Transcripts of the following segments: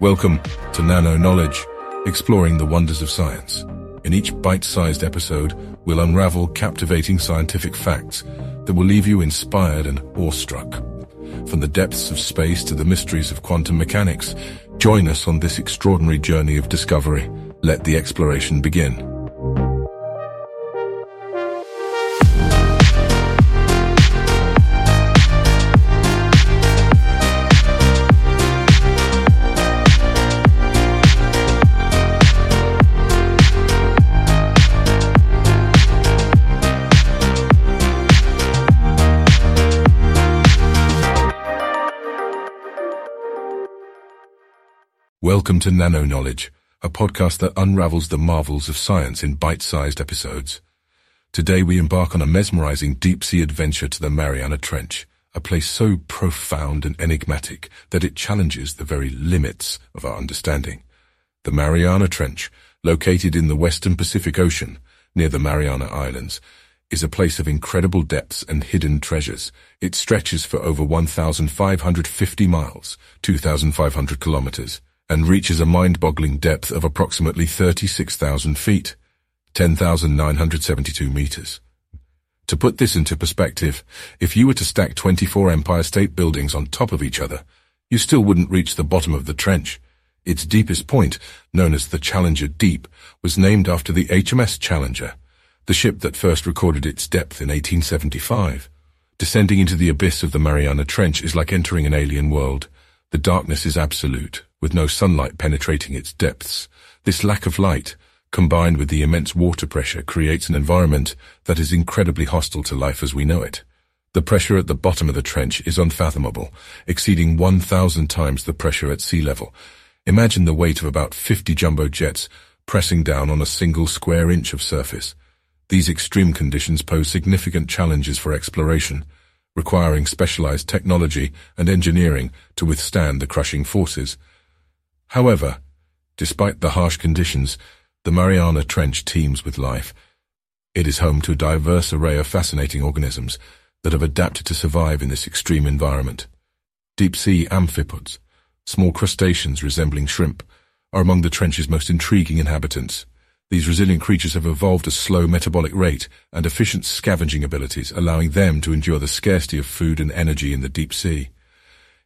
Welcome to Nano Knowledge, exploring the wonders of science. In each bite-sized episode, we'll unravel captivating scientific facts that will leave you inspired and awestruck. From the depths of space to the mysteries of quantum mechanics, join us on this extraordinary journey of discovery. Let the exploration begin. Welcome to Nano Knowledge, a podcast that unravels the marvels of science in bite-sized episodes. Today we embark on a mesmerizing deep-sea adventure to the Mariana Trench, a place so profound and enigmatic that it challenges the very limits of our understanding. The Mariana Trench, located in the western Pacific Ocean, near the Mariana Islands, is a place of incredible depths and hidden treasures. It stretches for over 1,550 miles, 2,500 kilometers, and reaches a mind-boggling depth of approximately 36,000 feet, 10,972 meters. To put this into perspective, if you were to stack 24 Empire State Buildings on top of each other, you still wouldn't reach the bottom of the trench. Its deepest point, known as the Challenger Deep, was named after the HMS Challenger, the ship that first recorded its depth in 1875. Descending into the abyss of the Mariana Trench is like entering an alien world. The darkness is absolute, with no sunlight penetrating its depths. This lack of light, combined with the immense water pressure, creates an environment that is incredibly hostile to life as we know it. The pressure at the bottom of the trench is unfathomable, exceeding 1,000 times the pressure at sea level. Imagine the weight of about 50 jumbo jets pressing down on a single square inch of surface. These extreme conditions pose significant challenges for exploration, requiring specialized technology and engineering to withstand the crushing forces. However, despite the harsh conditions, the Mariana Trench teems with life. It is home to a diverse array of fascinating organisms that have adapted to survive in this extreme environment. Deep-sea amphipods, small crustaceans resembling shrimp, are among the trench's most intriguing inhabitants. These resilient creatures have evolved a slow metabolic rate and efficient scavenging abilities, allowing them to endure the scarcity of food and energy in the deep sea.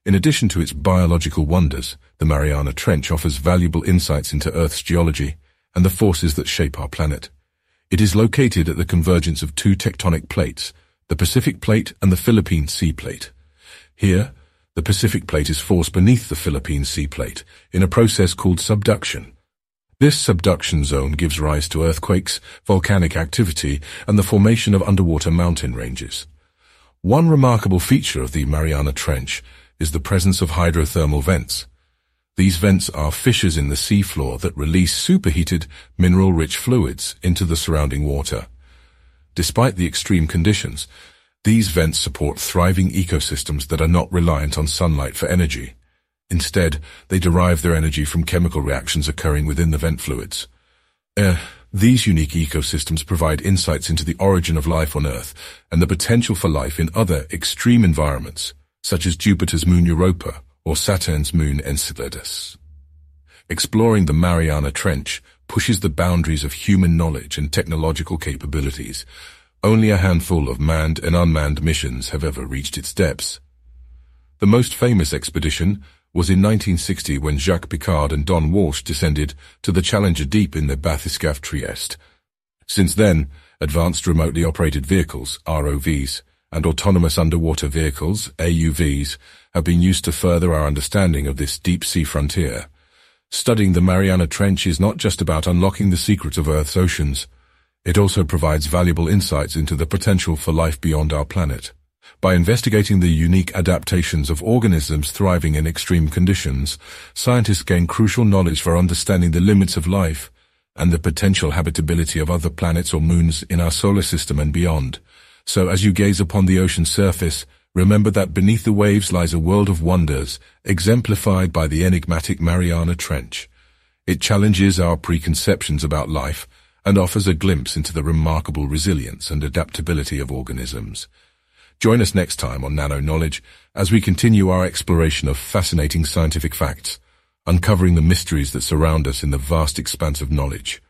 In addition to its biological wonders, the Mariana Trench offers valuable insights into Earth's geology and the forces that shape our planet. It is located at the convergence of two tectonic plates, the Pacific Plate and the Philippine Sea Plate. Here, the Pacific Plate is forced beneath the Philippine Sea Plate in a process called subduction, this subduction zone gives rise to earthquakes, volcanic activity, and the formation of underwater mountain ranges. One remarkable feature of the Mariana Trench is the presence of hydrothermal vents. These vents are fissures in the seafloor that release superheated, mineral-rich fluids into the surrounding water. Despite the extreme conditions, these vents support thriving ecosystems that are not reliant on sunlight for energy. Instead, they derive their energy from chemical reactions occurring within the vent fluids. Uh, these unique ecosystems provide insights into the origin of life on Earth and the potential for life in other extreme environments, such as Jupiter's moon Europa or Saturn's moon Enceladus. Exploring the Mariana Trench pushes the boundaries of human knowledge and technological capabilities. Only a handful of manned and unmanned missions have ever reached its depths. The most famous expedition was in 1960 when Jacques Piccard and Don Walsh descended to the Challenger Deep in the bathyscaphe Trieste. Since then, advanced remotely operated vehicles, ROVs, and autonomous underwater vehicles, AUVs, have been used to further our understanding of this deep-sea frontier. Studying the Mariana Trench is not just about unlocking the secrets of Earth's oceans. It also provides valuable insights into the potential for life beyond our planet. By investigating the unique adaptations of organisms thriving in extreme conditions, scientists gain crucial knowledge for understanding the limits of life and the potential habitability of other planets or moons in our solar system and beyond. So as you gaze upon the ocean surface, remember that beneath the waves lies a world of wonders, exemplified by the enigmatic Mariana Trench. It challenges our preconceptions about life and offers a glimpse into the remarkable resilience and adaptability of organisms. Join us next time on Nano Knowledge as we continue our exploration of fascinating scientific facts. uncovering the mysteries that surround us in the vast expanse of knowledge.